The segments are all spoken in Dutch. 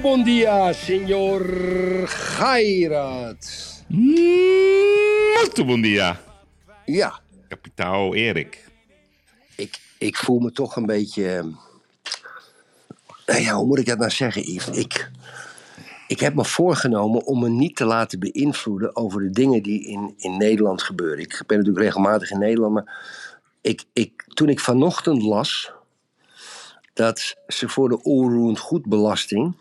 Muito bom dia, senhor Gairat. Muito bom dia, Ja, kapitaal Erik. ik, ik voel me toch een beetje... eh, Nou ja, hoe moet ik dat nou zeggen, Yves? Ik, ik heb me voorgenomen om me niet te laten beïnvloeden over de dingen die in, in Nederland gebeuren. Ik ben natuurlijk regelmatig in Nederland, maar ik, ik, toen ik vanochtend las dat ze voor de onroerend goedbelasting,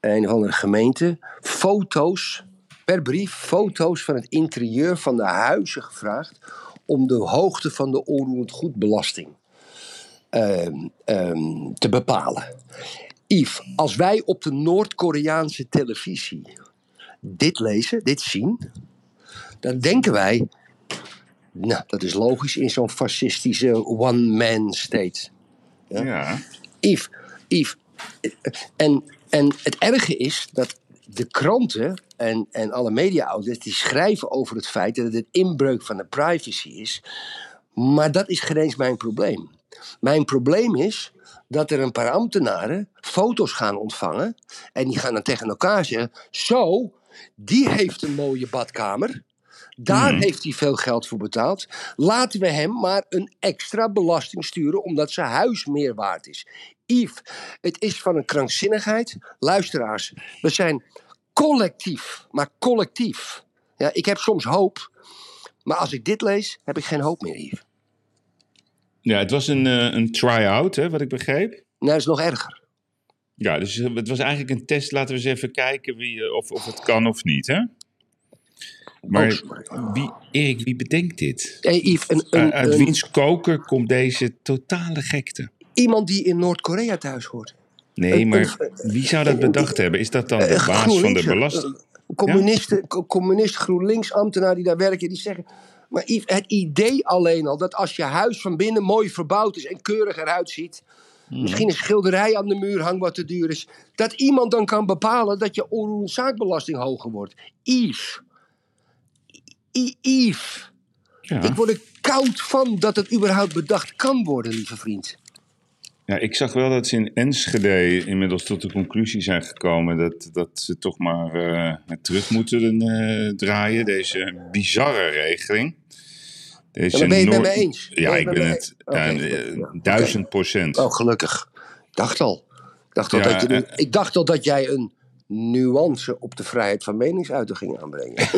een of andere gemeente, foto's, per brief, foto's van het interieur van de huizen gevraagd om de hoogte van de onroerend goedbelasting ehm, ehm, te bepalen. Yves, als wij op de Noord-Koreaanse televisie dit lezen, dit zien, dan denken wij, nou, dat is logisch in zo'n fascistische one-man state. Ja. Ja. Yves, Yves, en, en het erge is dat de kranten en, en alle media-outlets die schrijven over het feit dat het een inbreuk van de privacy is. Maar dat is geen eens mijn probleem. Mijn probleem is dat er een paar ambtenaren foto's gaan ontvangen. En die gaan dan tegen elkaar zeggen: Zo, die heeft een mooie badkamer. Daar heeft hij veel geld voor betaald. Laten we hem maar een extra belasting sturen omdat zijn huis meer waard is. Yves, het is van een krankzinnigheid. Luisteraars, we zijn collectief, maar collectief. Ja, ik heb soms hoop, maar als ik dit lees, heb ik geen hoop meer, Yves. ja, het was een, eh, een try-out, hè, wat ik begreep. Nou, dat is nog erger. Ja, dus eh, het was eigenlijk een test. Laten we eens even kijken wie, eh, of, of het kan of niet, hè? Maar wie, Erik, wie bedenkt dit? Hey, Yves, een, een, Uit een- wiens koker komt deze totale gekte? iemand die in Noord-Korea thuis hoort. Nee, Een- maar wie zou dat bedacht hebben? Is dat dan de baas van de belasting? Communisten, co- communist, GroenLinks, ambtenaren die daar werken, die zeggen. Maar Yves, het idee alleen al dat als je huis van binnen mooi verbouwd is en keurig eruit ziet. Hmm. Misschien een schilderij aan de muur hangt wat te duur is. Dat iemand dan kan bepalen dat je onroerend zaakbelasting hoger wordt. Yves. I- Yves. Ja. Ik word er koud van dat het überhaupt bedacht kan worden, lieve vriend. Ja, ik zag wel dat ze in Enschede inmiddels tot de conclusie zijn gekomen dat, dat ze toch maar eh, terug moeten eh, draaien, deze bizarre regeling. Deze Ja, ben je het met Noord- me eens? Ja, ik ben het eh, duizend procent. Oh, gelukkig. Ik dacht al. Dacht al, Ja, dat, je ik dacht al dat jij een nuance op de vrijheid van meningsuiting aanbrengen.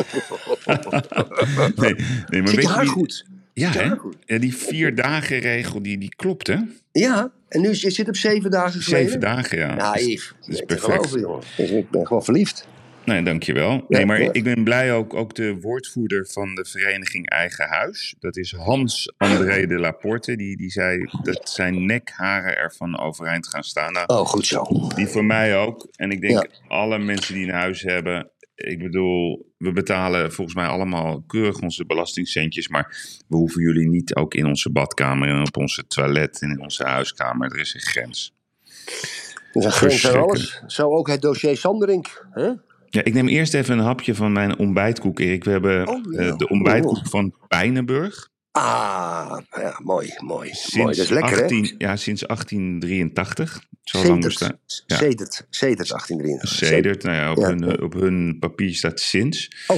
Nee, nee, maar weet je goed? Ja, hè? Ja, die vier dagen regel, die, die klopt, hè? Ja, en nu je zit op zeven dagen geleden. Zeven dagen, ja. Yves. dat is te perfect. geloven, jongen. Dus Ik ben gewoon verliefd. Nee, dankjewel. Nee, maar ik ben blij ook, ook de woordvoerder van de vereniging Eigen Huis. Dat is Hans-André de Laporte. Die, die zei dat zijn nekharen ervan overeind gaan staan. Nou, Oh, goed zo. die voor mij ook. En ik denk Ja. alle mensen die een huis hebben. Ik bedoel, we betalen volgens mij allemaal keurig onze belastingcentjes. Maar we hoeven jullie niet ook in onze badkamer en op onze toilet en in onze huiskamer. Er is een grens. Er is een grens aan alles. Zo ook het dossier Sanderink. Hè? Ja, ik neem eerst even een hapje van mijn ontbijtkoek, Erik. We hebben Oh, ja. eh, de ontbijtkoek van Pijnenburg. Ah, ja, mooi, mooi. Sinds mooi, dat is lekker, 18, hè? Ja, sinds 1883. Zo lang bestaan. Ja. Sedert 1833. Sedert, nou ja, op, Ja. Hun, op hun papier staat sinds. Oh.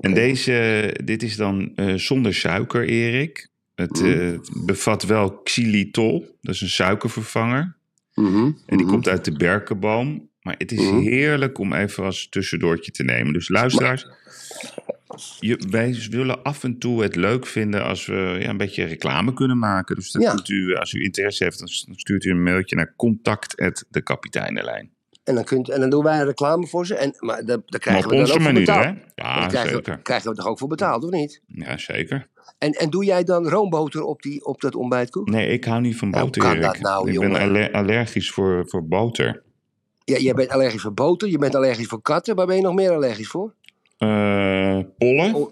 En deze, dit is dan eh, zonder suiker, Erik. Het Mm. eh, bevat wel xylitol, dat is een suikervervanger. Mhm, En die mhm. komt uit de berkenboom. Maar het is Mhm. heerlijk om even als tussendoortje te nemen. Dus luisteraars, je, wij willen af en toe het leuk vinden als we ja, een beetje reclame kunnen maken. Dus dat Ja. u, als u interesse heeft, dan stuurt u een mailtje naar contact@dekapiteinenlijn. En dan, kunt, en dan doen wij een reclame voor ze. En, maar daar, daar krijgen Maar we dan ook voor betaald. hè? Ja, Daar krijgen, zeker. we, krijgen we toch ook voor betaald, of niet? Ja, zeker. En, en doe jij dan roomboter op, die, op dat ontbijtkoek? Nee, ik hou niet van boter, kan Erik. dat nou, ik ben jongen? allergisch voor, voor boter. Ja, jij bent allergisch voor boter, je bent allergisch voor katten. Waar ben je nog meer allergisch voor? Eh pollen, Oh,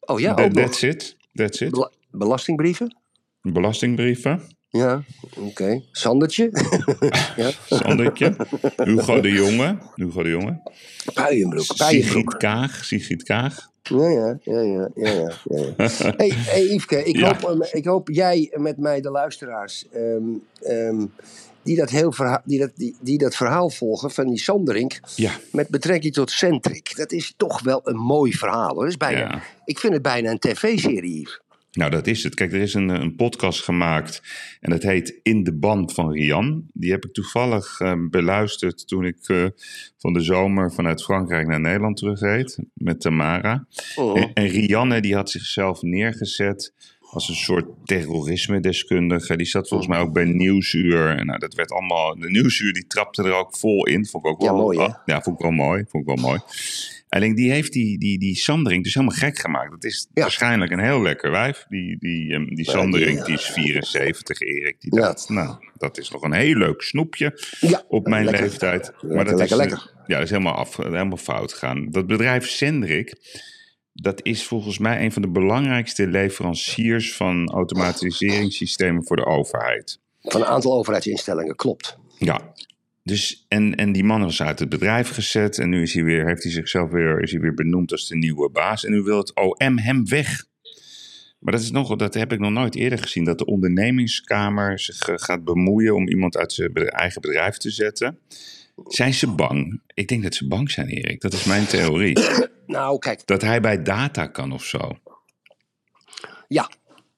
Oh ja, ook nog. that's it. That's it. Bela- belastingbrieven? Belastingbrieven, Ja, oké. Sandertje? ja. Sandertje, Hugo de Jonge, Hugo de Jonge, Puienbroek, Sigrid. Kaag, Sigrid Kaag. Ja, ja, ja, ja, ja, ja, hey, hey Yveske, ik, Ja. hoop, eh, ik hoop jij met mij, de luisteraars, ehm, ehm, die, dat heel verhaal, die, dat, die, die dat verhaal volgen van die Sanderink Ja, met betrekking tot Centric. Dat is toch wel een mooi verhaal. Hoor. Dat is bijna, Ja. Ik vind het bijna een tv-serie, nou dat is het. Kijk, er is een, een podcast gemaakt en dat heet In de Band van Rian. Die heb ik toevallig eh, beluisterd toen ik eh, van de zomer vanuit Frankrijk naar Nederland terugreed met Tamara. Oh. En, en Rianne die had zichzelf neergezet als een soort terrorisme-deskundige. Die zat volgens mij ook bij Nieuwsuur. En nou, dat werd allemaal. De Nieuwsuur die trapte er ook vol in. Vond ik ook Ja, wel mooi, hè? oh, ja, vond ik wel mooi. Vond ik wel mooi. Alleen die heeft die, die, die Sandering dus helemaal gek gemaakt. Dat is Ja. waarschijnlijk een heel lekker wijf. Die, die, ehm, die Sandering, die- is 74, Erik. Die Ja. nou, dat is nog een heel leuk snoepje Ja, op mijn lekker. leeftijd. Lekker, dat lekker, is, lekker. Ja, dat is helemaal, af, helemaal fout gegaan. Dat bedrijf Sendrik, dat is volgens mij een van de belangrijkste leveranciers van automatiseringssystemen voor de overheid. Van een aantal overheidsinstellingen, klopt. Ja. Dus, en, en die man was uit het bedrijf gezet en nu is hij weer, heeft hij zichzelf weer, is hij weer benoemd als de nieuwe baas. En nu wil het OM hem weg. Maar dat, is nog, dat heb ik nog nooit eerder gezien, dat de ondernemingskamer zich eh, gaat bemoeien om iemand uit zijn eigen bedrijf te zetten. Zijn ze bang? Ik denk dat ze bang zijn, Erik. Dat is mijn theorie. Nou, kijk, Dat hij bij data kan of zo. ja.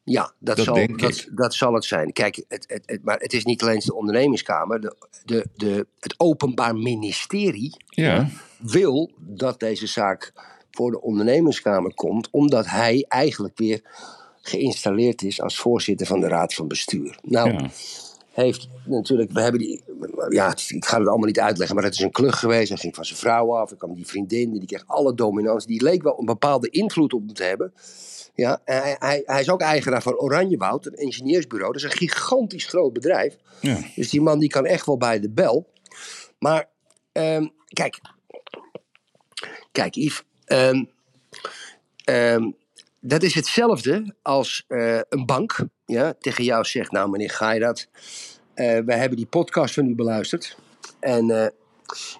Ja, dat, Dat zal, dat, dat zal het zijn. Kijk, het, het, het- maar het is niet alleen de ondernemingskamer. De, de, de, het Openbaar Ministerie Ja. wil dat deze zaak voor de ondernemingskamer komt, omdat hij eigenlijk weer geïnstalleerd is als voorzitter van de Raad van Bestuur. Nou, ja. Heeft natuurlijk, we hebben die, ja, ik ga het allemaal niet uitleggen, maar het is een klucht geweest. Hij ging van zijn vrouw af, er kwam die vriendin, die kreeg alle dominantie. Die leek wel een bepaalde invloed op hem te hebben. Ja, en hij, hij, hij is ook eigenaar van Oranjewoud, een ingenieursbureau. Dat is een gigantisch groot bedrijf. ja. Dus die man die kan echt wel bij de bel. Maar ehm, kijk, kijk Yves, ehm, ehm, dat is hetzelfde als eh, een bank ja, tegen jou zegt, nou meneer Gairat, eh wij hebben die podcast van u beluisterd. En eh,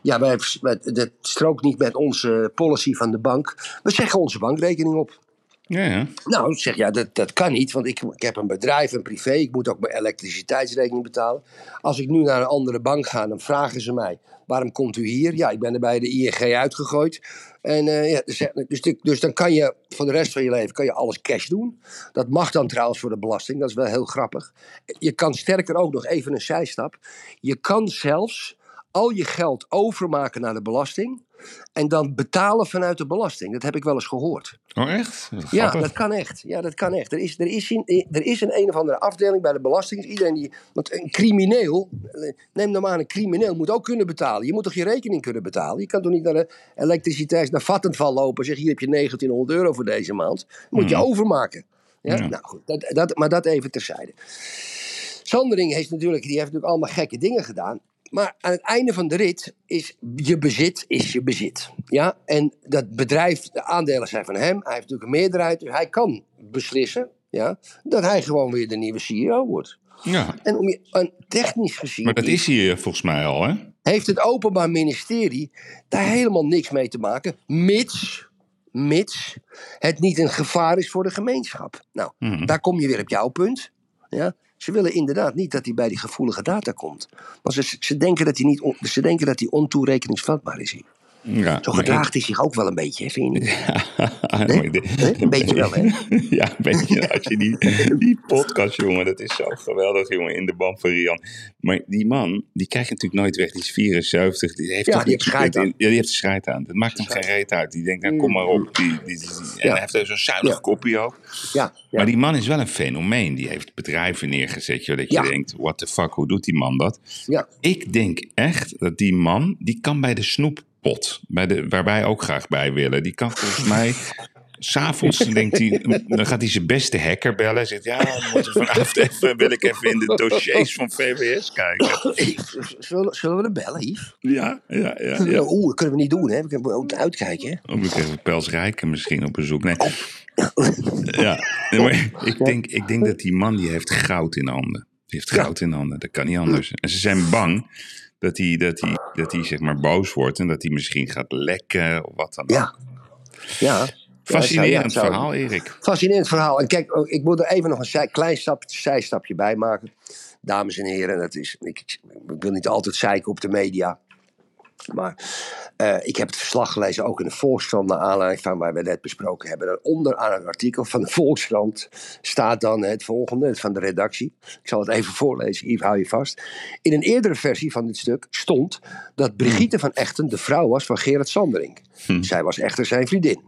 ja, wij, wij- dat strookt niet met onze policy van de bank. We zeggen onze bankrekening op. Ja, ja. Nou, zeg ja, dat, dat kan niet, want ik, ik heb een bedrijf, een privé, ik moet ook mijn elektriciteitsrekening betalen. Als ik nu naar een andere bank ga, dan vragen ze mij: waarom komt u hier? Ja, ik ben er bij de ING uitgegooid. En eh, ja, dus, dus, dus dan kan je voor de rest van je leven kan je alles cash doen. Dat mag dan trouwens voor de belasting, dat is wel heel grappig. Je kan sterker ook nog even een zijstap. Je kan zelfs al je geld overmaken naar de belasting. En dan betalen vanuit de belasting. Dat heb ik wel eens gehoord. Oh, echt? Wat Ja, dat kan echt. Ja, dat kan echt. Er is, er, is in, er is een een of andere afdeling bij de belasting. Iedereen die, want een crimineel, eh, neem maar een crimineel, moet ook kunnen betalen. Je moet toch je rekening kunnen betalen? Je kan toch niet naar de elektriciteit, naar Vattenval lopen en zeggen: hier heb je 1900 euro voor deze maand. Dat moet je Mhm. overmaken. Ja? Ja. Nou goed, dat, dat, maar dat even terzijde. Sandering heeft natuurlijk, die heeft natuurlijk allemaal gekke dingen gedaan. Maar aan het einde van de rit is je bezit is je bezit. Ja? En dat bedrijf, de aandelen zijn van hem. Hij heeft natuurlijk een meerderheid. Dus hij kan beslissen ja, dat hij gewoon weer de nieuwe CEO wordt. Ja, En, om je, en technisch gezien maar dat is hij eh, volgens mij al, hè? heeft het Openbaar Ministerie daar helemaal niks mee te maken. Mits, mits het niet een gevaar is voor de gemeenschap. Nou, Mhm. daar kom je weer op jouw punt. Ja? Ze willen inderdaad niet dat hij bij die gevoelige data komt. Want ze, ze, denken dat hij niet ze denken dat hij ontoerekeningsvatbaar is hier. Ja, Zo gedraagt hij zich ook wel een beetje, vind je niet? Een beetje wel, hè? Ja, een beetje. Als je die, die podcast, jongen, dat is zo geweldig, jongen, in de band van Rian. Maar die man, die krijgt natuurlijk nooit weg. Die is 74. Die heeft Ja, toch die heeft scheid aan. Ja, die heeft scheid aan. Dat maakt hem geen reet uit. Die denkt, nou, kom maar op. Die, die, die- die- en hij heeft er zo'n zuinig Ja. kopje ook. Ja. Maar die man is wel een fenomeen. Die heeft bedrijven neergezet. Joh, dat je denkt, what the fuck, hoe doet die man dat? ja. Ik denk echt dat die man, die kan bij de snoeppot, bij de, waar wij ook graag bij willen, die kan volgens mij. S'avonds denkt hij, dan gaat hij zijn beste hacker bellen. Zegt ja, dan vanavond even, wil ik even in de dossiers van VWS kijken. Zullen, zullen we hem bellen, Yves? Ja, ja, ja. Ja. ja. Oeh, dat kunnen we niet doen, hè? We kunnen ook uitkijken, hè? Of ik even Pels Rijken misschien op bezoek. Nee. Ja, nee, maar ik denk, ik denk dat die man die heeft goud in handen. Die heeft goud in handen, dat kan niet anders. En ze zijn bang dat hij, dat hij, dat hij zeg maar boos wordt en dat hij misschien gaat lekken of wat dan ook. Ja. Ja. Fascinerend Ja, het zou- verhaal, Erik. Fascinerend verhaal. En kijk, oh, ik moet er even nog een zij- klein stap, zijstapje bij maken. Dames en heren, dat is, ik wil niet altijd zeiken op de media. Maar eh, ik heb het verslag gelezen, ook in de Volkskrant, naar aanleiding van waar we net besproken hebben. En onder aan het artikel van de Volkskrant staat dan het volgende van de redactie. Ik zal het even voorlezen, Yves, hou je vast. In een eerdere versie van dit stuk stond dat Brigitte van Echten de vrouw was van Gerard Sandering. Zij was echter zijn vriendin.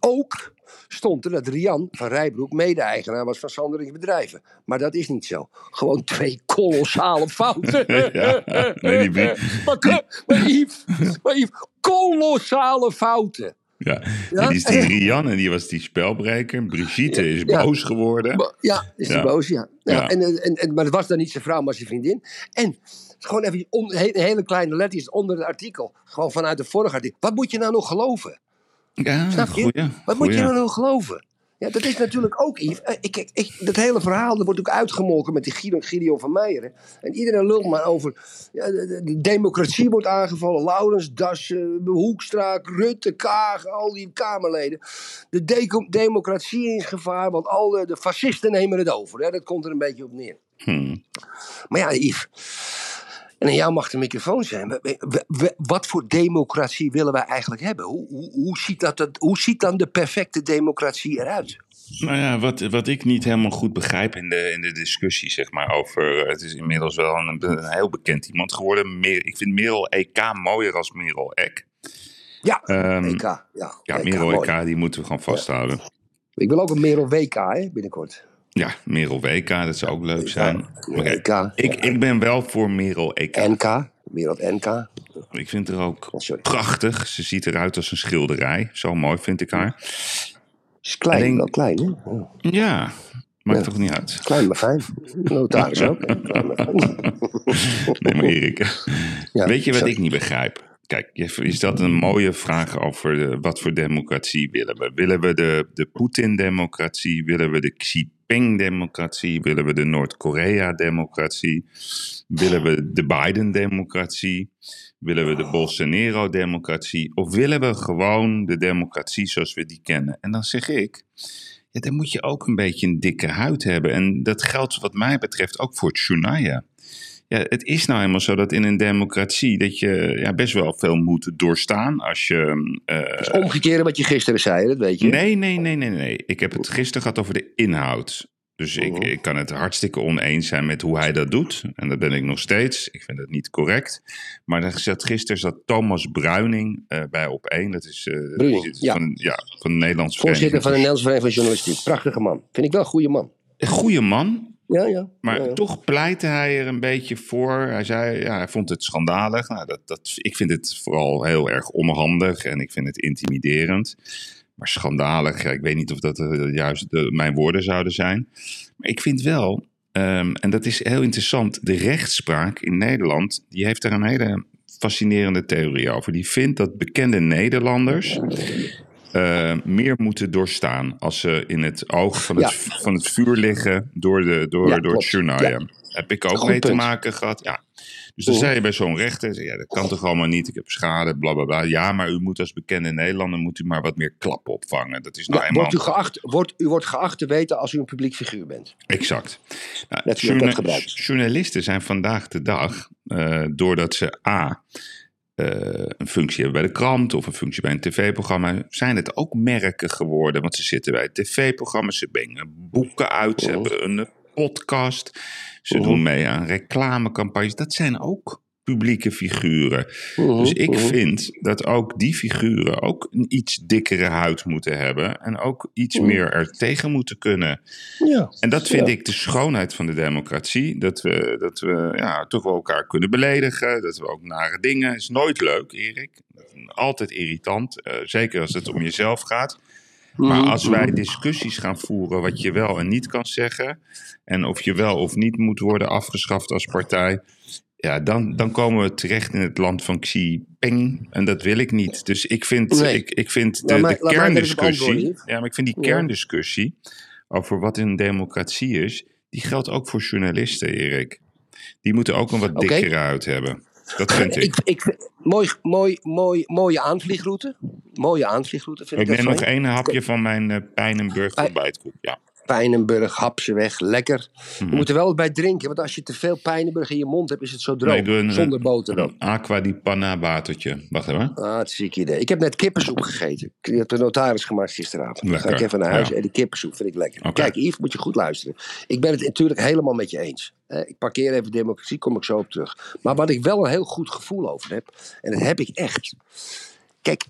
Ook stond er dat Rian van Rijbroek mede-eigenaar was van Sanderings bedrijven. Maar dat is niet zo. Gewoon twee kolossale fouten. Ja, nee, die maar, maar, Yves, maar Yves, kolossale fouten. Ja, Ja? die is die Rian en die was die spelbreker. Brigitte is Ja. boos geworden. Ja, is die boos, ja. En, en, en, maar het was dan niet zijn vrouw, maar zijn vriendin. En gewoon even on, he- hele kleine lettertjes onder het artikel. Gewoon vanuit de vorige artikel. Wat moet je nou nog geloven? Ja, Snap je? goeie. Wat moet je goeie. nou geloven? Ja, dat is natuurlijk ook Yves. eh, Ik, ik, ik, dat hele verhaal dat wordt ook uitgemolken met die Gideon, Gideon van Meijeren. En iedereen lult maar over. Ja, de, de- de democratie wordt aangevallen. Laurens, Dassen, Hoekstra, Rutte, Kaag, al die Kamerleden. De democratie is gevaar, want al de, de fascisten nemen het over. Hè? Dat komt er een beetje op neer. Hm. Maar ja, Yves. En aan jou mag de microfoon zijn. Wat voor democratie willen wij eigenlijk hebben? Hoe, hoe, hoe, ziet, dat, hoe ziet dan de perfecte democratie eruit? Nou ja, wat, wat ik niet helemaal goed begrijp in de, in de discussie, zeg maar, over. eh, Het is inmiddels wel een, een heel bekend iemand geworden. Meer, ik vind Merel EK mooier als Merel Eck. Ja, Ehm, EK. Ja, Ja, EK, Merel. EK, die moeten we gewoon vasthouden. Ik wil ook een Merel WK hè, binnenkort. Ja, Merel WK, dat zou ook leuk zijn. EK. Ik, ik ben wel voor Merel EK. NK. Wereld NK. Ik vind haar ook Oh, prachtig. Ze ziet eruit als een schilderij. Zo mooi vind ik haar. Is klein, Alleen- wel klein. Hè? Ja, Ja, maakt Ja. toch niet uit. Klein maar fijn. Notaris ook. hè. Klein maar fijn. Nee, maar Erik, Ja, weet je wat sorry. ik niet begrijp? Kijk, je stelt een mooie vraag over de- wat voor democratie willen we. Willen we de, de Poetin-democratie? Willen we de Xi Jinping-democratie? Willen we de Noord-Korea-democratie? Willen we de Biden-democratie? Willen we de Bolsonaro-democratie? Of willen we gewoon de democratie zoals we die kennen? En dan zeg ik, ja, dan moet je ook een beetje een dikke huid hebben. En dat geldt wat mij betreft ook voor Tsunaya. Ja, het is nou eenmaal zo dat in een democratie dat je ja, best wel veel moet doorstaan als je... eh, Het is omgekeerd wat je gisteren zei, dat weet je. nee, nee, nee, nee, nee. Ik heb het gisteren gehad over de inhoud. Dus ik, Mhm. ik kan het hartstikke oneens zijn met hoe hij dat doet. En dat ben ik nog steeds. Ik vind het niet correct. Maar dan zat, gisteren zat Thomas Bruining eh, bij op één. Dat is, eh, Bruining, zit ja. van, ja, van de Nederlandse Voorzitter van de. Nederlandse Vereniging van Journalistiek. Prachtige man. Vind ik wel een goede man. Een goede man, Ja, ja. Maar ja, ja. toch pleitte hij er een beetje voor. Hij zei, ja, hij vond het schandalig. Nou, dat, dat, ik vind het vooral heel erg onhandig en ik vind het intimiderend. Maar schandalig, ja, ik weet niet of dat eh, juist de, mijn woorden zouden zijn. Maar ik vind wel, ehm, en dat is heel interessant, de rechtspraak in Nederland, die heeft daar een hele fascinerende theorie over. Die vindt dat bekende Nederlanders eh, meer moeten doorstaan als ze in het oog van het, van het vuur liggen door, de, door, Ja, door het journaal. Ja. Heb ik ook Goed mee te maken gehad. Ja. Dus dan Mhm. zei je bij zo'n rechter, ja, dat kan toch allemaal niet, ik heb schade, bla bla bla. Ja, maar u moet als bekende Nederlander moet u maar wat meer klap opvangen. Dat is nou Ja, eenmaal... wordt u, geacht, wordt, u wordt geacht te weten als u een publiek figuur bent. Exact. Nou, journa- journalisten zijn vandaag de dag, eh, doordat ze A. eh, een functie hebben bij de krant of een functie bij een tv-programma, zijn het ook merken geworden. Want ze zitten bij tv-programma's, ze brengen boeken uit, ze hebben een podcast, ze doen mee aan reclamecampagnes. Dat zijn ook publieke figuren. Mhm, Dus ik mhm. vind dat ook die figuren ook een iets dikkere huid moeten hebben. En ook iets Mhm. meer er tegen moeten kunnen. Ja. En dat vind Ja. ik de schoonheid van de democratie. Dat we, dat we ja, toch wel elkaar kunnen beledigen. Dat we ook nare dingen. is nooit leuk, Erik. Altijd irritant. eh, zeker als het om jezelf gaat. Maar als wij discussies gaan voeren wat je wel en niet kan zeggen. En of je wel of niet moet worden afgeschaft als partij. Ja, dan, dan komen we terecht in het land van Xi Jinping. En dat wil ik niet. Dus ik vind, Nee. ik, ik vind de, er kerndiscussie. Ja, maar ik vind die kerndiscussie over wat een democratie is. Die geldt ook voor journalisten, Erik. Die moeten ook een wat dikkere huid hebben. Dat vind ik. Ik, ik, mooi, mooi, mooi, mooie aanvliegroute. Mooie aanvliegroute vind Ik ik neem nog één hapje van mijn eh Pijnenburg Pij- ontbijtkoek. Ja. Pijnenburg, hap ze weg, lekker. Mhm. Je moet er wel wat bij drinken, want als je te veel Pijnenburg in je mond hebt, is het zo droog. Nee, doe een, Zonder boter dan. Aqua di panna watertje. Wacht even. Ah, het ziek idee. Ik heb net kippensoep gegeten. Ik heb de notaris gemaakt gisteravond. Dan ga ik Lekker, even naar huis ja. en die kippensoep vind ik lekker. Kijk, Yves, moet je goed luisteren. Ik ben het natuurlijk helemaal met je eens. Eh, Ik parkeer even democratie, kom ik zo op terug. Maar wat ik wel een heel goed gevoel over heb, en dat heb ik echt. Kijk,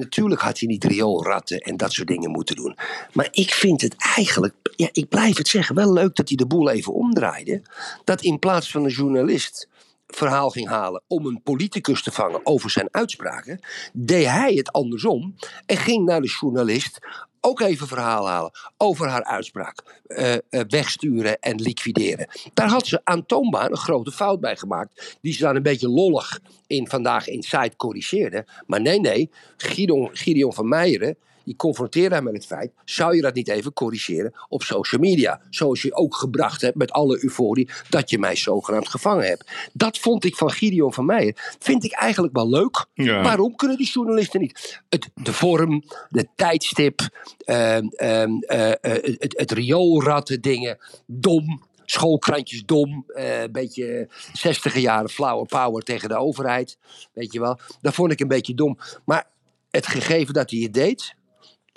natuurlijk had hij niet rioolratten en dat soort dingen moeten doen. Maar ik vind het eigenlijk, ja, ik blijf het zeggen, wel leuk dat hij de boel even omdraaide. Dat in plaats van een journalist verhaal ging halen om een politicus te vangen over zijn uitspraken, deed hij het andersom en ging naar de journalist ook even verhaal halen over haar uitspraak. eh, eh, wegsturen en liquideren. Daar had ze aantoonbaar een grote fout bij gemaakt. Die ze dan een beetje lollig in Vandaag Inside corrigeerde. Maar nee, nee. Gideon, Gideon van Meijeren. Die confronteerde haar met het feit: zou je dat niet even corrigeren op social media? Zoals je ook gebracht hebt met alle euforie dat je mij zogenaamd gevangen hebt. Dat vond ik van Gideon van Meijer. Vind ik eigenlijk wel leuk. Ja. Waarom kunnen die journalisten niet? Het, de vorm, de tijdstip, ehm, ehm, eh, eh, het, het rioolratten dingen, dom. Schoolkrantjes dom, eh, een beetje 60 jaren flower power tegen de overheid. Weet je wel, dat vond ik een beetje dom. Maar het gegeven dat hij het deed,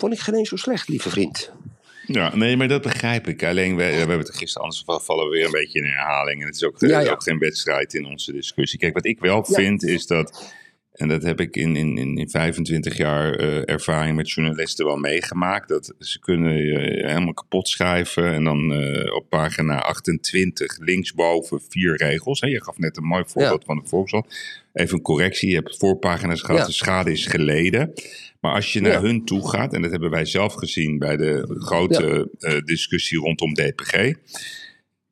vond ik geen eens zo slecht, lieve vriend. Ja, nee, maar dat begrijp ik. Alleen, we, we hebben het er gisteren, anders vallen we weer een beetje in herhaling. En het is ook, Ja, ja. ook geen wedstrijd in onze discussie. Kijk, wat ik wel Ja. vind is dat, en dat heb ik in, in, in, in 25 jaar eh, ervaring met journalisten wel meegemaakt, dat ze kunnen je helemaal kapot schrijven en dan eh, op pagina 28 linksboven vier regels. Hè, je gaf net een mooi voorbeeld van de Volkskrant. Even een correctie, je hebt voorpagina's gehad, de schade is geleden. Maar als je naar Ja. hun toe gaat, en dat hebben wij zelf gezien bij de grote eh, discussie rondom DPG.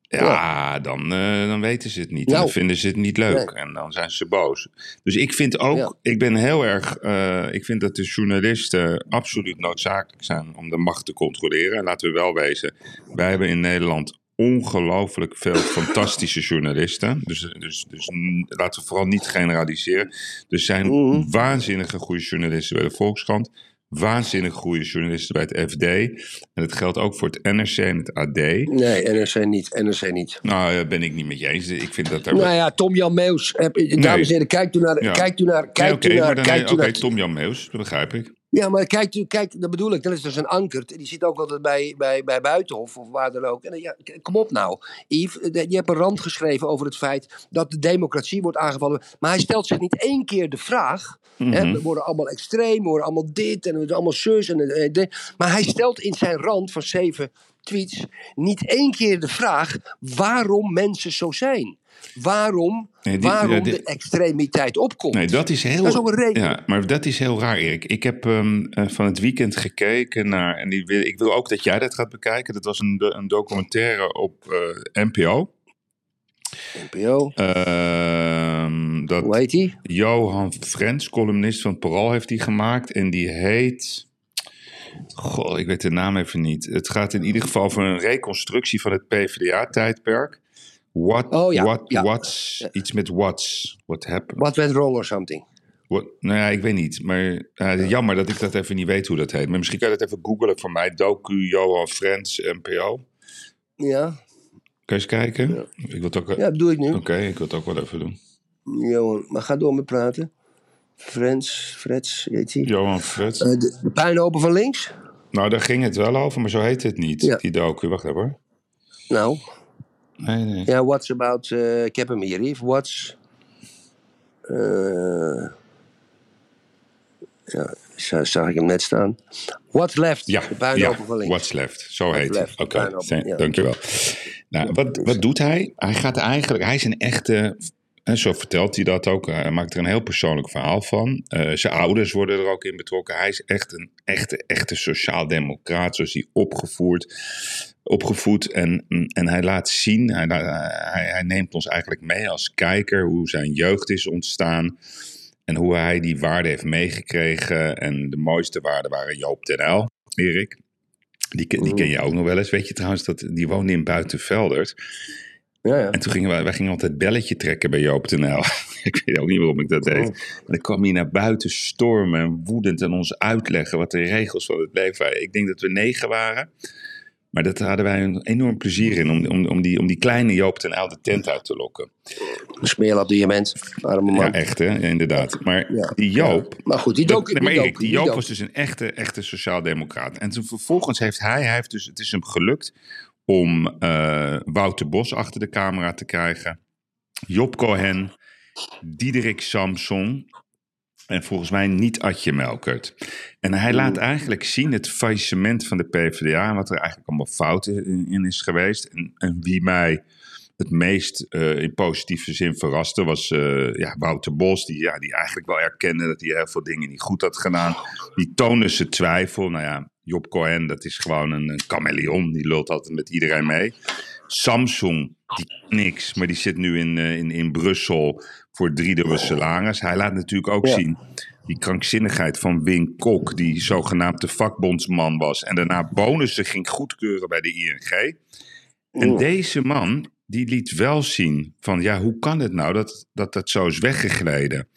Ja, Dan, eh, dan weten ze het niet. Nou. dan vinden ze het niet leuk. En dan zijn ze boos. Dus ik vind ook, Ja. ik ben heel erg, eh, ik vind dat de journalisten absoluut noodzakelijk zijn om de macht te controleren. En laten we wel wezen, wij hebben in Nederland ongelooflijk veel fantastische journalisten. Dus, dus, dus laten we vooral niet generaliseren. Er zijn Mhm. waanzinnige goede journalisten bij de Volkskrant. Waanzinnig goede journalisten bij het FD. En dat geldt ook voor het NRC en het AD. Nee, NRC niet, NRC niet. Nou, eh, ben ik niet met je eens. Ik vind dat daar... Nou ja, Tom-Jan Meus. heb- Dames en heren, kijkt u naar... Ja. Kijkt u naar... Kijkt u naar... oké, Tom-Jan Meus, dat begrijp ik. Ja, maar kijkt u, kijk, dat bedoel ik. Dat is dus een anker. Die zit ook altijd bij, bij, bij Buitenhof of waar dan ook. En, ja, kom op nou. Yves, eh, je hebt een rand geschreven over het feit dat de democratie wordt aangevallen. Maar hij stelt zich niet één keer de vraag. hè, Mhm. we worden allemaal extreem, we worden allemaal dit en we worden allemaal zus. En, eh. Maar hij stelt in zijn rand van zeven tweets niet één keer de vraag waarom mensen zo zijn. Waarom, Nee, die- waarom die- de extremiteit opkomt. Nee, dat is heel... Dat is ook een reden. Ja, maar dat is heel raar, Erik. Ik heb ehm, eh, van het weekend gekeken naar... En die wil, ik wil ook dat jij dat gaat bekijken. Dat was een, een documentaire op eh, NPO. NPO, Ehm, dat hoe heet hij? Johan Frens, columnist van Parool, heeft die gemaakt. En die heet... Goh, ik weet de naam even niet. Het gaat in ieder geval over een reconstructie van het PvdA-tijdperk. What, Oh ja, what, ja. what's, iets met what's, what happened. What went wrong or something? What, nou ja, ik weet niet. Maar eh, jammer dat ik dat even niet weet hoe dat heet. Maar misschien kan je dat even googlen voor mij. Doku Johan Frens, NPO. Ja, Kun je eens kijken? Ik wil het ook, ja dat doe ik nu. Oké, ik wil het ook wel even doen. Johan, maar ga door met praten. Frans, Freds, heet hij? Johan Frits. Eh, de, de puinhopen van links? nou, daar ging het wel over, maar zo heet het niet, Ja. die docu. Wacht even hoor. Nou, Nee, nee. ja, what's about... eh, ik heb hem hier. What's... eh, ja, zo zag ik hem net staan. What's left? Ja, de ja, van links. What's Left. Zo What's heet het. Oké, ja. dankjewel. Nou, wat, wat doet hij? Hij gaat eigenlijk... Hij is een echte... En zo vertelt hij dat ook. Hij maakt er een heel persoonlijk verhaal van. Eh, zijn ouders worden er ook in betrokken. Hij is echt een echte, echte sociaal-democraat. Zoals hij opgevoerd, opgevoed. En, en hij laat zien, hij, hij, hij neemt ons eigenlijk mee als kijker. Hoe zijn jeugd is ontstaan. En hoe hij die waarde heeft meegekregen. En de mooiste waarden waren Joop den Uyl, Erik. Die, ken- die ken je ook nog wel eens. Weet je trouwens, dat, die woonde in Buitenveldert. Ja, ja. En toen gingen wij, wij gingen altijd belletje trekken bij Joop den Uyl. ik weet ook niet waarom ik dat deed. En dan kwam hij naar buiten stormen en woedend en ons uitleggen wat de regels van het leven waren. Ik denk dat we negen waren. Maar dat hadden wij een enorm plezier in om, om, om, die, om die kleine Joop den Uyl de tent uit te lokken. Een smeerlap diamant. Arme man. Ja, echt hè, Ja, inderdaad. Maar Ja. die Joop, Maar goed, die. Nee, maar die Erik, Joop was dus een echte, echte sociaaldemocraat. En toen vervolgens heeft hij, hij heeft dus, het is hem gelukt om eh, Wouter Bos achter de camera te krijgen. Job Cohen, Diederik Samson en volgens mij niet Adje Melkert. En hij laat eigenlijk zien het faillissement van de PvdA en wat er eigenlijk allemaal fout in, in is geweest. En, en wie mij het meest eh, in positieve zin verraste was eh, ja, Wouter Bos, die, ja, die eigenlijk wel erkende dat hij heel veel dingen niet goed had gedaan. Die toonde zijn twijfel. Nou ja, Job Cohen, dat is gewoon een, een chameleon, die lult altijd met iedereen mee. Samsung, die niks, maar die zit nu in, eh, in, in Brussel voor driedubbele salaris. Hij laat natuurlijk ook Ja. zien die krankzinnigheid van Wim Kok, die zogenaamde vakbondsman was en daarna bonussen ging goedkeuren bij de ING. En Oeh. deze man, die liet wel zien van, ja, hoe kan het nou dat, dat dat zo is weggegleden?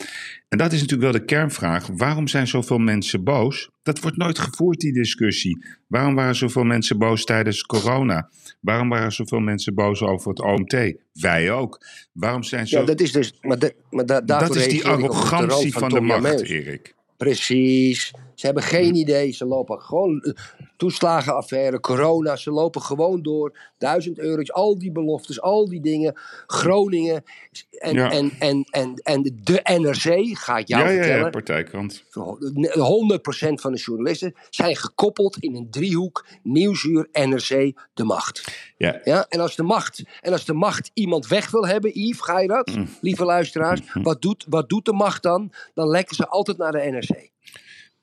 En dat is natuurlijk wel de kernvraag. Waarom zijn zoveel mensen boos? Dat wordt nooit gevoerd, die discussie. Waarom waren zoveel mensen boos tijdens corona? Waarom waren zoveel mensen boos over het OMT? Wij ook. Waarom zijn zo... Ja, dat is dus... Maar, de, maar da, dat is die arrogantie van, de macht. Erik. Precies. Ze hebben geen idee. Ze lopen gewoon eh, toeslagenaffaire, corona. Ze lopen gewoon door. Duizend euro's, al die beloftes, al die dingen. Groningen. En, Ja. en, en, en, en de NRC, ga ik jou Ja, ja, ja, vertellen. partijkrant. 100% van de journalisten zijn gekoppeld in een driehoek. Nieuwsuur, NRC, de macht. Ja, Ja, en als de macht, en als de macht iemand weg wil hebben, Yves, ga je dat? Mm. Lieve luisteraars, wat doet, wat doet de macht dan? Dan lekken ze altijd naar de NRC.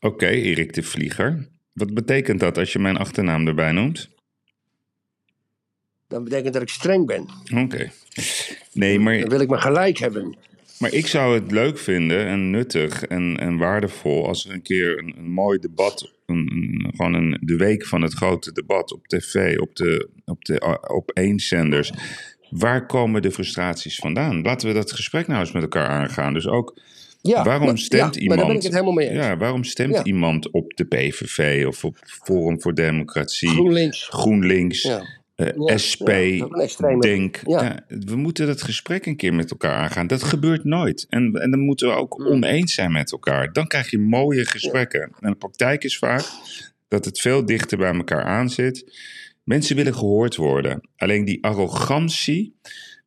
Oké, Erik de Vlieger. Wat betekent dat als je mijn achternaam erbij noemt? Dan betekent dat ik streng ben. Oké. Nee, maar Dan wil ik me gelijk hebben. Maar ik zou het leuk vinden en nuttig en, en waardevol als er een keer een, een mooi debat, een, een- gewoon een, de week van het grote debat op tv, op de, op de op één zenders. Waar komen de frustraties vandaan? Laten we dat gesprek nou eens met elkaar aangaan. Dus ook, Ja, waarom maar- stemt ja, iemand... Daar ben ik het helemaal mee eens. Ja, waarom stemt Ja. iemand op de PVV of op Forum voor Democratie, GroenLinks. GroenLinks, eh, SP, Denk. We moeten dat gesprek een keer met elkaar aangaan. Dat gebeurt nooit. En, en dan moeten we ook oneens zijn met elkaar. Dan krijg je mooie gesprekken. En de praktijk is vaak dat het veel dichter bij elkaar aan zit. Mensen willen gehoord worden. Alleen die arrogantie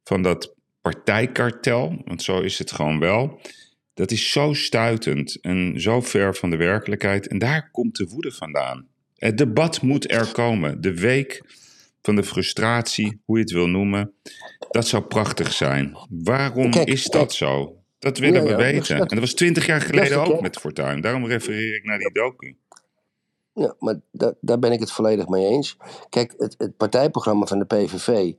van dat partijkartel, want zo is het gewoon wel. Dat is zo stuitend en zo ver van de werkelijkheid. En daar komt de woede vandaan. Het debat moet er komen. De week van de frustratie, hoe je het wil noemen. Dat zou prachtig zijn. Waarom Kijk, is dat kijk. zo? Dat willen Ja, we ja, weten. dat- en dat was twintig jaar geleden ook met Fortuin. Daarom refereer ik naar die docu. Ja, maar da- daar ben ik het volledig mee eens. Kijk, het, het partijprogramma van de PVV,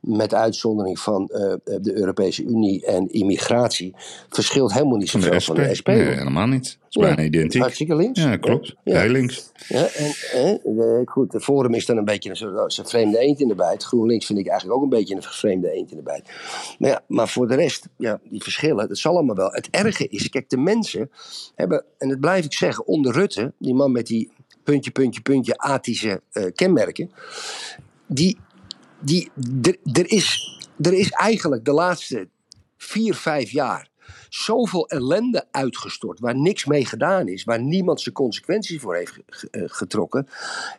met uitzondering van eh, de Europese Unie en immigratie, verschilt helemaal niet Van de zoveel van de SP. Nee, helemaal niet. Het is Nee, bijna identiek. Hartstikke links. Ja, klopt. Ja. Heel links. Ja, en eh, goed, het Forum is dan een beetje een vreemde eend in de bijt. GroenLinks vind ik eigenlijk ook een beetje een vreemde eend in de bijt. Maar ja, maar voor de rest, ja, die verschillen, dat zal allemaal wel. Het erge is, kijk, de mensen hebben, en dat blijf ik zeggen, onder Rutte, die man met die puntje, puntje, puntje, atische eh, kenmerken, die, die, er, is, er is eigenlijk de laatste vier, vijf jaar zoveel ellende uitgestort. Waar niks mee gedaan is. Waar niemand zijn consequenties voor heeft eh, getrokken.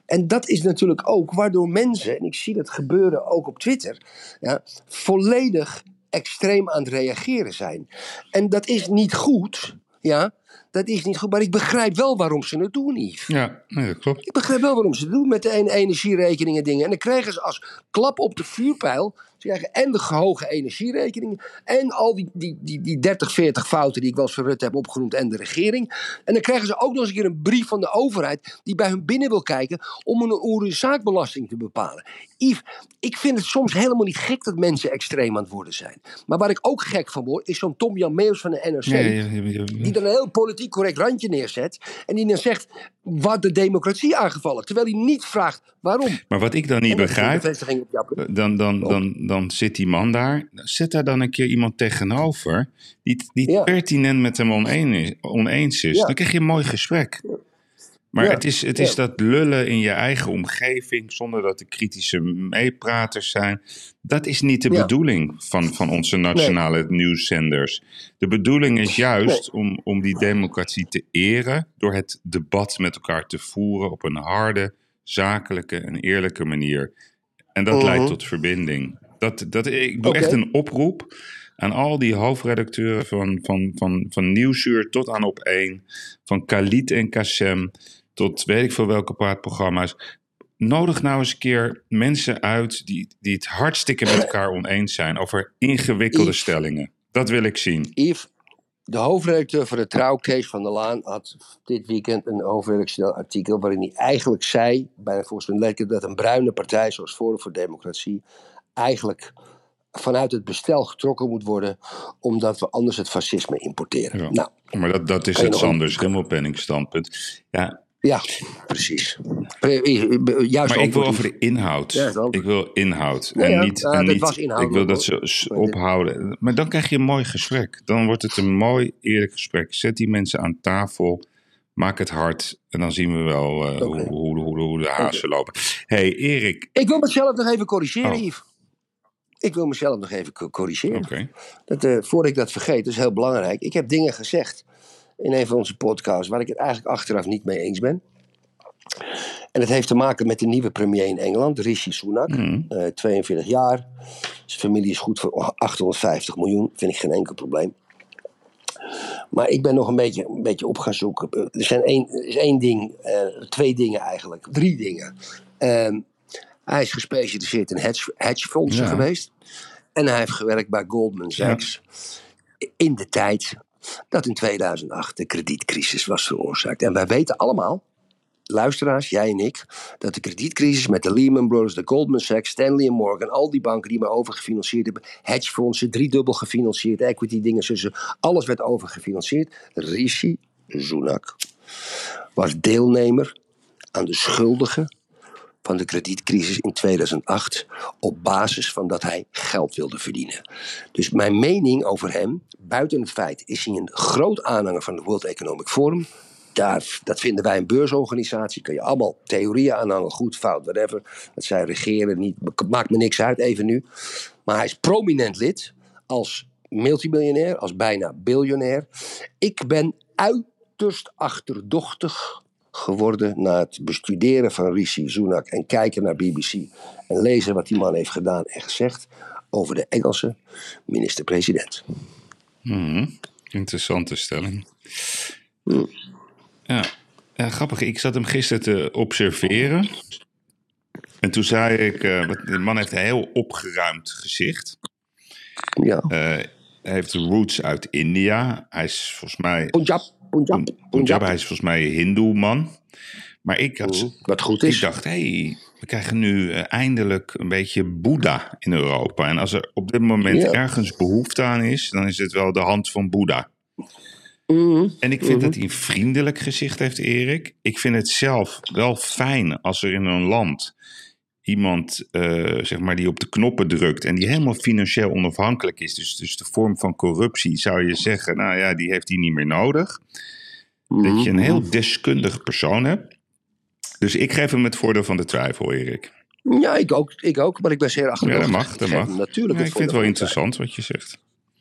En dat is natuurlijk ook waardoor mensen, en ik zie dat gebeuren ook op Twitter. Ja, volledig extreem aan het reageren zijn. En dat is niet goed. Ja, dat is niet goed. Maar ik begrijp wel waarom ze het doen, Yves. Ja, nee, dat klopt. Ik begrijp wel waarom ze het doen met de ene energierekening en dingen. En dan krijgen ze als klap op de vuurpijl. Ze krijgen en de hoge energierekeningen. En al die, die, die, die 30, 40 fouten die ik wel eens voor Rutte heb opgenoemd. En de regering. En dan krijgen ze ook nog eens een keer een brief van de overheid. die bij hun binnen wil kijken. om een oerenzaakbelasting te bepalen. Yves, ik vind het soms helemaal niet gek dat mensen extreem aan het worden zijn. Maar waar ik ook gek van word. is zo'n Tom Jan Meeuws van de NRC. Ja, ja, ja, ja, ja. Die dan een heel politiek correct randje neerzet. En die dan zegt, wat de democratie aangevallen. Terwijl hij niet vraagt waarom. Maar wat ik dan niet begrijp, dan, dan, dan, dan zit die man daar. Zet daar dan een keer iemand tegenover die, die Ja. pertinent met hem oneens is. Oneens is. Ja. Dan krijg je een mooi gesprek. Maar Ja. het is, het is dat lullen in je eigen omgeving zonder dat er kritische meepraters zijn. Dat is niet de bedoeling van, van onze nationale nieuwszenders. De bedoeling is juist om, om die democratie te eren door het debat met elkaar te voeren op een harde, zakelijke en eerlijke manier. En dat Mhm. leidt tot verbinding. Dat, dat, ik doe echt een oproep aan al die hoofdredacteuren van, van, van, van Nieuwsuur tot aan op 1, van Khalid en Kassem tot weet ik veel welke praatprogramma's. Nodig nou eens een keer mensen uit die, die het hartstikke met elkaar oneens zijn over ingewikkelde Yves. stellingen. Dat wil ik zien. Yves, de hoofdredacteur van de Trouw, Kees van der Laan, had dit weekend een hoofdredactioneel artikel waarin hij eigenlijk zei, bijna volgens mij leek het dat een bruine partij zoals Forum voor Democratie eigenlijk vanuit het bestel getrokken moet worden, omdat we anders het fascisme importeren. Ja. Nou, Maar dat, dat is het Sanders Rimmelpenning standpunt. Ja, ja, precies. Pre- Juist maar ik wil over de inhoud. Ja, ik wil inhoud. Ja, en ja. niet, Ja, en niet was inhoudelijk, ik wil dat ze ophouden. Maar dan krijg je een mooi gesprek. Dan wordt het een mooi, eerlijk gesprek. Zet die mensen aan tafel. Maak het hard. En dan zien we wel eh, hoe, hoe, hoe de hazen lopen. hey, Erik. Ik wil mezelf nog even corrigeren, Oh. Yves. Ik wil mezelf nog even co- corrigeren. Oké. Dat, eh, voordat ik dat vergeet, dat is heel belangrijk. Ik heb dingen gezegd in een van onze podcasts waar ik het eigenlijk achteraf niet mee eens ben. En het heeft te maken met de nieuwe premier in Engeland, Rishi Sunak. Mhm. Eh, 42 jaar. Zijn familie is goed voor 850 miljoen. Vind ik geen enkel probleem. Maar ik ben nog een beetje, een beetje op gaan zoeken. Eh, Er zijn één, is één ding, twee dingen eigenlijk. Drie dingen. Ehm, hij is gespecialiseerd in hedge, hedgefondsen Ja. geweest. En hij heeft gewerkt bij Goldman Sachs. In de tijd dat in 2008 de kredietcrisis was veroorzaakt. En wij weten allemaal, luisteraars, jij en ik, dat de kredietcrisis met de Lehman Brothers, de Goldman Sachs, Stanley Morgan, al die banken die maar overgefinancierd hebben, hedgefondsen, driedubbel gefinancierd, equity dingen, zussen, alles werd overgefinancierd. Rishi Sunak was deelnemer aan de schuldigen van de kredietcrisis in 2008 op basis van dat hij geld wilde verdienen. Dus mijn mening over hem, buiten het feit is hij een groot aanhanger van het World Economic Forum. Daar, dat vinden wij een beursorganisatie. Kun je allemaal theorieën aanhangen, goed, fout, whatever. Dat zij regeren niet, maakt me niks uit even nu. Maar hij is prominent lid als multimiljonair, als bijna biljonair. Ik ben uiterst achterdochtig geworden na het bestuderen van Rishi Sunak en kijken naar BBC en lezen wat die man heeft gedaan en gezegd over de Engelse minister-president. Mhm. Interessante stelling. Hm. Ja. ja, grappig. Ik zat hem gisteren te observeren. En toen zei ik, eh, de man heeft een heel opgeruimd gezicht. Ja. Eh, hij heeft roots uit India. Hij is volgens mij, Punjab, Punjab, Punjab, Punjab. hij is volgens mij een hindoe-man. Maar ik, had, Wat goed ik is. dacht, hé, hey, we krijgen nu eh, eindelijk een beetje Boeddha in Europa. En als er op dit moment Ja. ergens behoefte aan is, dan is het wel de hand van Boeddha. Mhm. En ik vind Mhm. dat hij een vriendelijk gezicht heeft, Erik. Ik vind het zelf wel fijn als er in een land iemand, eh, zeg maar, die op de knoppen drukt en die helemaal financieel onafhankelijk is. Dus, dus de vorm van corruptie zou je zeggen, nou ja, die heeft hij niet meer nodig. Dat je een heel deskundig persoon hebt. Dus ik geef hem het voordeel van de twijfel, Erik. Ja, ik ook, ik ook, maar ik ben zeer Ja, achterdochtig. dat mag, dat mag. Natuurlijk Ja, ik vind het wel interessant wat je zegt.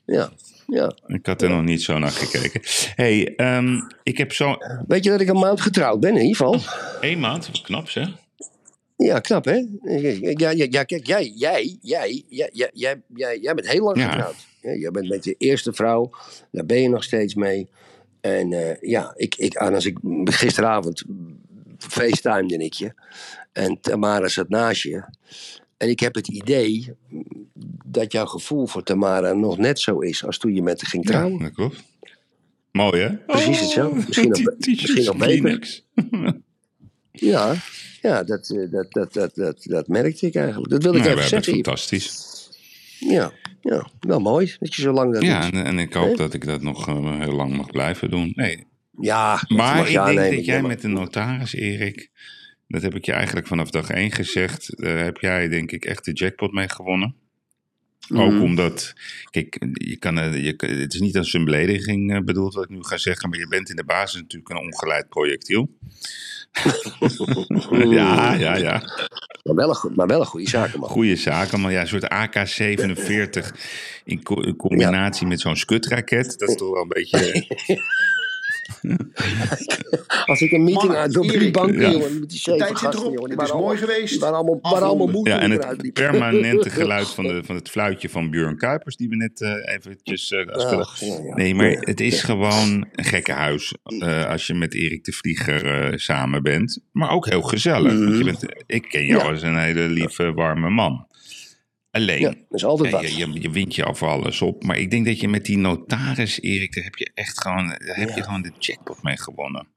Ja. Ja. Ik had er nog niet zo naar gekeken. hey, ehm, ik heb zo Weet je dat ik een maand getrouwd ben, in ieder geval? één maand. Knap zeg. Ja, knap hè? Ja, ja, ja kijk, jij, jij, jij, jij, jij, jij, jij, jij bent heel lang Ja. getrouwd. Jij bent met je eerste vrouw, daar ben je nog steeds mee. En eh, ja, ik, ik, als ik gisteravond facetimede ik je. En Tamara zat naast je. En ik heb het idee dat jouw gevoel voor Tamara nog net zo is als toen je met haar ging Ja, trouwen. dat klopt. Mooi hè? Precies hetzelfde. Misschien nog- die t-shirts misschien nog beter. Ja, ja dat, eh, dat, dat, dat, dat, dat merkte ik eigenlijk. Dat wilde ik Nou, even zeggen. fantastisch. Ja, ja, wel mooi dat je zo lang dat Ja, en, en ik hoop dat ik dat nog eh, heel lang mag blijven doen. Nee. Ja, Maar ik denk dat jij met de notaris, Erik, dat heb ik je eigenlijk vanaf dag één gezegd, daar heb jij denk ik echt de jackpot mee gewonnen. Ook Mhm. omdat, kijk, je kan, eh, je, het is niet als een belediging bedoeld wat ik nu ga zeggen, maar je bent in de basis natuurlijk een ongeleid projectiel. ja, ja, ja. Maar wel een, maar wel een goede zaak, man. Goede zaken, maar ja, een soort AK-47 in, co- in combinatie met zo'n skutraket, dat is toch wel een beetje... Als ik een meeting uit door die banken, ja. jongen, met die zeven Tijd zit gasten, erop. jongen, die Het is waren mooi geweest. Waren allemaal, waren allemaal Afronden. moe Ja, en het permanente geluid van, de, van het fluitje van Björn Kuipers, die we net eh, eventjes... eh, ja, ja. Nee, maar het is gewoon een gekke huis eh, als je met Erik de Vlieger eh, samen bent. Maar ook heel gezellig. want je bent, ik ken jou Ja. als een hele lieve, warme man. Alleen, Ja, is altijd wat. je, je, je wint je af alles op. Maar ik denk dat je met die notaris, Erik, daar heb je echt gewoon, daar heb je gewoon de jackpot mee gewonnen.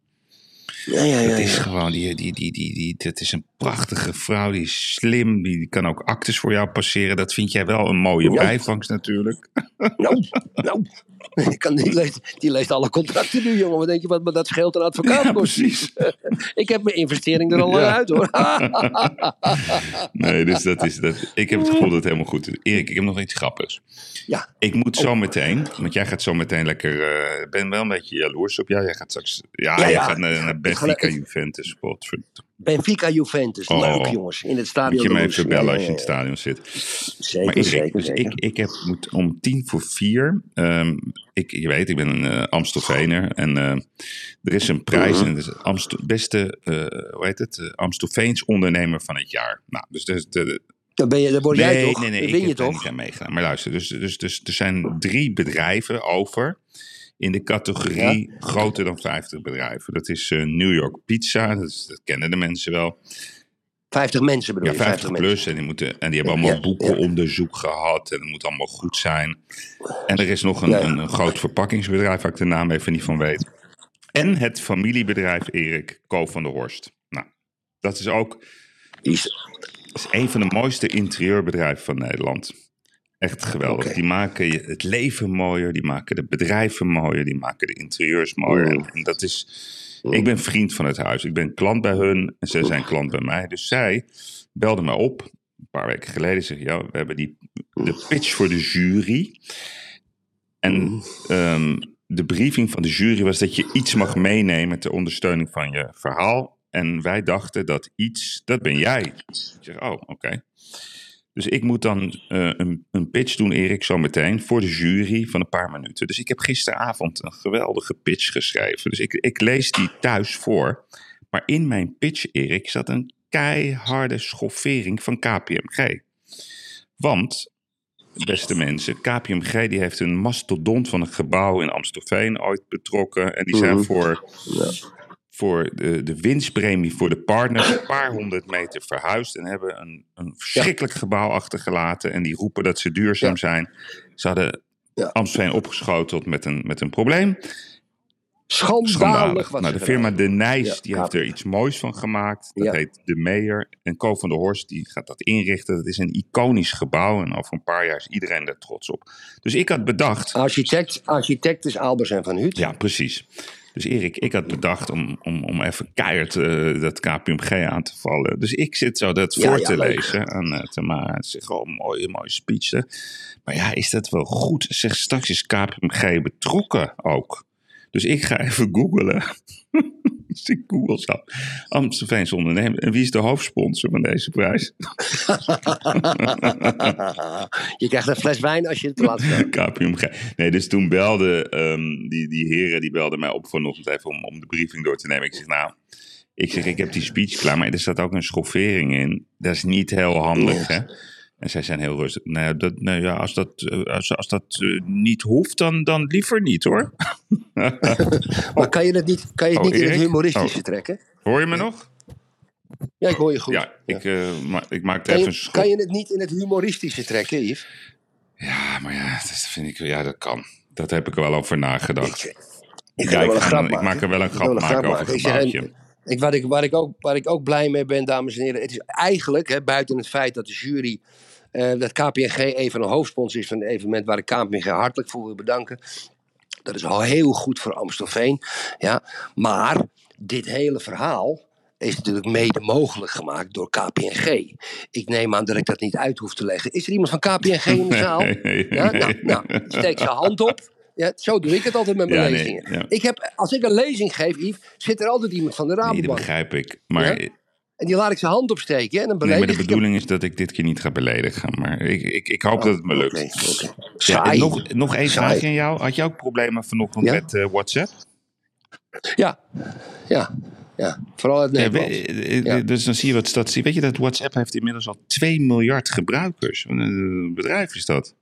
Ja, ja, ja. Het is ja. gewoon, die, die, die, die, die, het is een prachtige vrouw, die is slim, die kan ook actes voor jou passeren. Dat vind jij wel een mooie bijvangst natuurlijk. Nou, nou. Ik kan, die, leest, die leest alle contracten nu, jongen. Wat denk je wat me dat scheelt een advocaat? Ja, precies. Ik heb mijn investering er al Ja. uit, hoor. Nee, dus dat is dat. Ik heb het gevoel dat het helemaal goed is. Erik, ik heb nog iets grappigs. Ja. Ik moet zo meteen, want jij gaat zo meteen lekker. eh, Ik ben wel een beetje jaloers op jou. Jij gaat straks. Ja, Ja, jij gaat naar, Benfica Juventus. Godverdomme. Benfica Juventus. Oh. Leuk, jongens. In het stadion. Moet je me de even bellen als je in het stadion zit. Zeker, maar Erik, zeker, dus zeker. ik, ik heb moet om tien voor vier. ehm, ik, je weet, ik ben een eh Amstelveener. En eh, er is een prijs. Mhm. En het is Amstel, beste, eh, hoe heet het? Uh, Amstelveens ondernemer van het jaar. Nou, dus de, de, Dan, ben je, dan word nee, jij toch? Nee, nee, Dan ik je heb toch? niet aan meegedaan. Maar luister, dus, dus, dus er zijn drie bedrijven over in de categorie groter dan 50 bedrijven. Dat is eh, New York Pizza, dat, is- dat kennen de mensen wel. 50 mensen bedoel Ja, je? 50 mensen. plus. En die, moeten, en die hebben allemaal Ja, boekenonderzoek gehad. En het moet allemaal goed zijn. En er is nog een, Ja. een, een groot verpakkingsbedrijf, waar ik de naam even niet van weet. En het familiebedrijf Erik Co van der Horst. Nou, dat is ook is- is een van de mooiste interieurbedrijven van Nederland. Echt geweldig. Die maken je het leven mooier, die maken de bedrijven mooier, die maken de interieurs mooier. Mm. En, en dat is. Ik ben vriend van het huis. Ik ben klant bij hun en zij zijn klant bij mij. Dus zij belde me op een paar weken geleden. Zeg ja, we hebben die de pitch voor de jury. En ehm, de briefing van de jury was dat je iets mag meenemen ter ondersteuning van je verhaal. En wij dachten dat iets, dat ben jij. Ik zeg, oh, oké. Dus ik moet dan eh, een, een pitch doen, Erik, zo meteen, voor de jury van een paar minuten. Dus ik heb gisteravond een geweldige pitch geschreven. Dus ik, ik lees die thuis voor. Maar in mijn pitch, Erik, zat een keiharde schoffering van KPMG. Want, beste mensen, KPMG die heeft een mastodont van een gebouw in Amstelveen ooit betrokken. En die zijn Mhm. voor. Voor de, de winstpremie voor de partners een paar honderd meter verhuisd. En hebben een, een verschrikkelijk gebouw achtergelaten. En die roepen dat ze duurzaam Ja. zijn. Ze hadden Ja. Amstelveen opgeschoteld met een, met een probleem. Schandalig. Schandalig. wat Nou, de firma De Nijs die heeft er iets moois van gemaakt. Dat heet De Meijer. En Co van der Horst die gaat dat inrichten. Dat is een iconisch gebouw. En over een paar jaar is iedereen daar trots op. Dus ik had bedacht... Architect, architect is Albers en van Huut. Ja, precies. Dus Erik, ik had bedacht om, om, om even keihard eh, dat KPMG aan te vallen. Dus ik zit zo dat Ja, voor ja, te leuk. lezen aan uh, Tamara. Ze zegt, oh, mooie, mooie speech. hè. Maar ja, is dat wel goed? Zeg, straks is KPMG betrokken ook Dus ik ga even googlen. dus ik google zo. Amstelveense ondernemer. En wie is de hoofdsponsor van deze prijs? je krijgt een fles wijn als je het laat. Nee, dus toen belde ehm, die, die heren, die belden mij op vanochtend even om, om de briefing door te nemen. Ik zeg, nou, ik zeg, ik heb die speech klaar, maar er staat ook een schoffering in. Dat is niet heel handig, hè? En zij zijn heel rustig. Nou, dat, nou ja, als dat, eh, als, als dat eh, niet hoeft, dan, dan liever niet hoor. Maar kan je het niet, kan je het Oh, niet in het humoristische Oh. trekken? Hoor je me nog? Ja, ik hoor je goed. Ja, ik, eh, ma ik kan, even een kan je het niet in het humoristische trekken, Yves? Ja, maar ja, dat vind ik, ja, dat kan. Dat heb ik er wel over nagedacht. Ik, ik, Ja, ga ik ga- maak er wel een grap maken over het gebouwtje. Ik, waar, ik, waar, ik ook, waar ik ook blij mee ben, dames en heren. Het is eigenlijk, hè, buiten het feit dat de jury. Eh, dat KPNG even een hoofdsponsor is van het evenement. Waar ik KPNG hartelijk voor wil bedanken. Dat is al heel goed voor Amstelveen. Ja. Maar dit hele verhaal is natuurlijk mede mogelijk gemaakt door KPNG. Ik neem aan dat ik dat niet uit hoef te leggen. Is er iemand van KPNG in de zaal? Ja, nou, nou, steek zijn hand op. Ja, zo doe ik het altijd met mijn Ja, nee, lezingen. ja. Ik heb, als ik een lezing geef, Yves, zit er altijd iemand van de Nee, dat Rabobank. begrijp ik. Maar, En die laat ik zijn hand opsteken. En dan maar beledig de ik hem. bedoeling is dat ik dit keer niet ga beledigen. Maar ik, ik, ik hoop dat het me lukt. Ja, en nog, nog één vraagje aan jou. Had je ook problemen vanochtend Ja? met eh, WhatsApp? Ja, ja, ja. Vooral uit Nederland. eh, Ja. Dus dan zie je wat statistiek. Weet je dat WhatsApp heeft inmiddels al 2 miljard gebruikers? Een bedrijf is dat?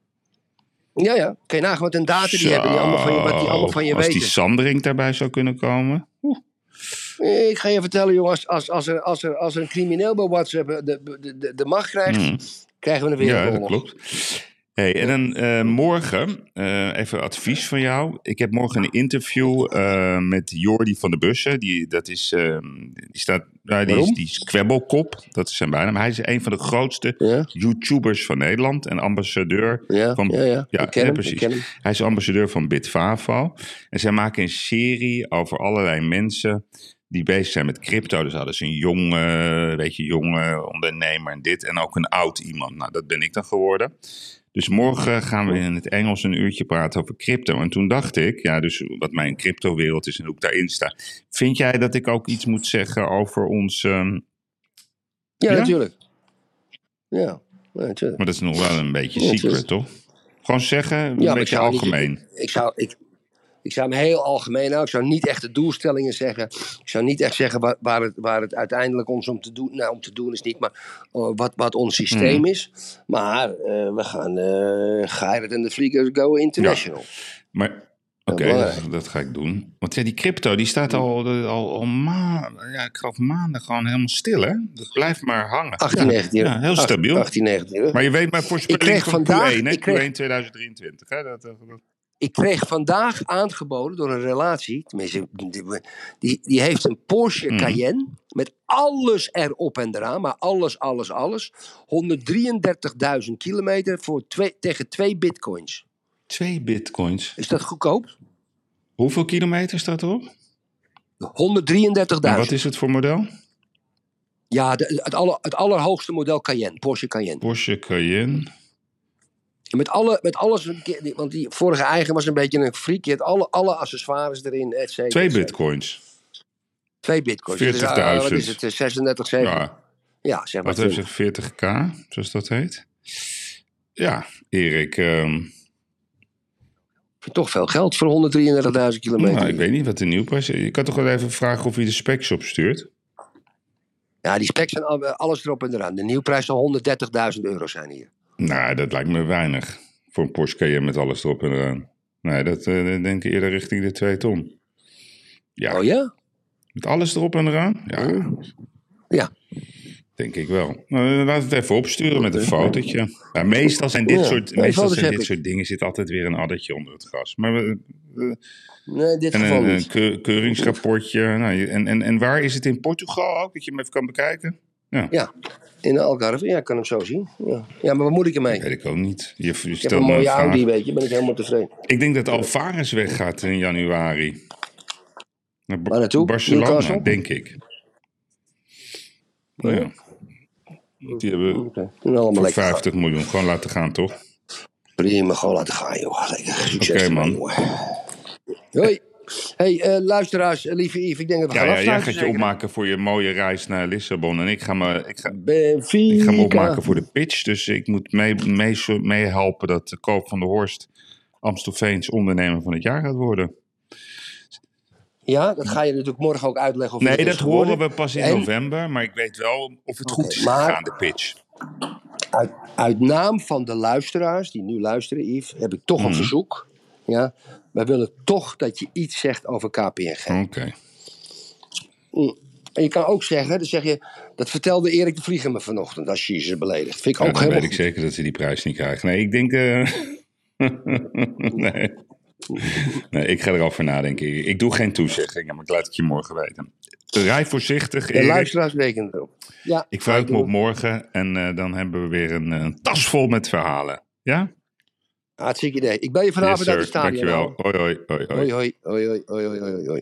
Ja, ja. Kan je nagaan wat een data die hebben. Die allemaal van je, wat die allemaal van je Als die weten. Sandring daarbij zou kunnen komen. Eh, Ik ga je vertellen, jongens. Als, als, er, als, er, als er een crimineel bij WhatsApp de, de, de, de macht krijgt, Hmm. krijgen we een Ja, dat wereldoorlog. klopt. Hey, en dan eh, morgen, eh, even advies van jou. Ik heb morgen een interview eh, met Jordi van de Bussen. Die, dat is, eh, die, staat, nou, die, is, die is kwebbelkop, dat is zijn bijnaam. Hij is een van de grootste Ja, YouTubers van Nederland en ambassadeur ja, van ja, ja. Ja, ik ken ja, hem, precies. Hij is ambassadeur van Bitfavo. En zij maken een serie over allerlei mensen die bezig zijn met crypto. Dus hadden ze een jonge, weet je, jonge ondernemer en dit. En ook een oud iemand. Nou, dat ben ik dan geworden. Dus morgen gaan we in het Engels een uurtje praten over crypto. En toen dacht ik, ja, dus wat mijn cryptowereld is en hoe ik daarin sta. Vind jij dat ik ook iets moet zeggen over ons... ehm, Ja, Ja? natuurlijk. Ja, natuurlijk. maar dat is nog wel een beetje secret, toch? Gewoon zeggen, een ik beetje algemeen. ik zou, ik, ik zou hem heel algemeen houden. Ik zou niet echt de doelstellingen zeggen. Ik zou niet echt zeggen waar, waar, het, waar het uiteindelijk ons om te doen, nou om te doen is niet, maar oh, wat, wat ons systeem Mhm. is. Maar eh, we gaan uh, Gerrit en de Vliegers Go International. Maar oké, dat, dat ga ik doen. Want ja, die crypto die staat al, al, al maanden, ja, ik geloof maanden gewoon helemaal stil, hè? Dat blijft maar hangen. 18, 19 Ja, heel stabiel. 18, 19 euro. Maar je weet mijn voorspelling van vandaag- Q1, hè? kreeg- Q1 2023. Hè? Dat, dat, dat- Ik kreeg vandaag aangeboden door een relatie, tenminste, die, die, heeft een Porsche Mhm. Cayenne met alles erop en eraan, maar alles, alles, alles. 133.000 kilometer voor twee, tegen twee bitcoins. Twee bitcoins. Is dat goedkoop? Hoeveel kilometer staat erop? 133.000. En wat is het voor model? Ja, de- het, aller, het allerhoogste model Cayenne, Porsche Cayenne. Porsche Cayenne. Met, alle, met alles, want die vorige eigen was een beetje een freak. Die had alle, alle accessoires erin, et cetera. Twee bitcoins. Twee bitcoins. Dus, eh, 40.000. wat is het, eh, 36, 7? Ja, Ja, zeg maar. wat heeft 20. zich 40k, zoals dat heet? Ja, Erik. ehm, Toch veel geld voor 133.000 kilometer. nou, ik weet niet wat de nieuwprijs is. Je kan toch wel even vragen of hij de specs opstuurt? Ja, die specs zijn al- alles erop en eraan. De nieuwprijs zal 130.000 euro zijn hier. Nou, dat lijkt me weinig. Voor een Porsche Cayenne met alles erop en eraan. Nee, dat eh, denk ik eerder richting de 2 ton. Ja, Oh ja? met alles erop en eraan? Ja, Ja. denk ik wel. Nou, laat het even opsturen met een fotootje. Ja, meestal zijn dit, Ja, soort, ja, meestal zijn dit ik. soort dingen zit altijd weer een addertje onder het gras. Maar we, we- Nee, dit en geval een, een niet. keur- keuringsrapportje. Nou, en, en, en waar is het in Portugal ook? Dat je hem even kan bekijken? Ja, in de Algarve. Ja, ik kan hem zo zien. Ja, ja maar wat moet ik ermee? Weet ik ook niet. Je, je Ik heb stelt een mooie. Audi, weet je. Ben ik helemaal tevreden. Ik denk dat Alvarez weggaat in januari. Naar Ba- Waar naartoe? Barcelona, denk ik. Oh ja? Die hebben allemaal voor lekker. 50 miljoen gewoon laten gaan, toch? Prima, gewoon laten gaan, joh. Lekker. Oké, man. Hoi. Hey, eh, luisteraars, eh, lieve Yves, ik denk dat we Ja, gaan ja, jij gaat je zeker? opmaken voor je mooie reis naar Lissabon. En ik ga me, ik ga, Benfica. ik ga me opmaken voor de pitch. Dus ik moet meehelpen mee, mee meehelpen dat de Koop van de Horst Amstelveens ondernemer van het jaar gaat worden. Ja, dat ga je natuurlijk morgen ook uitleggen. Of Nee, dat horen we pas in En- november. Maar ik weet wel of het goed is maar- gegaan, de pitch. Uit, uit naam van de luisteraars die nu luisteren, Yves, heb ik toch een Mhm. verzoek. Ja, wij willen toch dat je iets zegt over KPNG. Oké. En je kan ook zeggen, dan zeg je, dat vertelde Erik de Vlieger me vanochtend als je ze beledigt. Vind ik Ja, ook dan helemaal weet ik zeker dat ze die prijs niet krijgen. Nee, ik denk... eh, nee. nee, ik ga erover nadenken. Ik, doe geen toezeggingen, maar ik laat het je morgen weten. Rij voorzichtig, De luisteraars rekenen erop. Ja, Ik verheug me op morgen en eh, dan hebben we weer een, eh, een tas vol met verhalen. Ja? Hartstikke idee. Ik ben je vanavond Yes, uit het stadion. Dankjewel. Hoi, hoi. Hoi, hoi, hoi, hoi, hoi, hoi, hoi, hoi.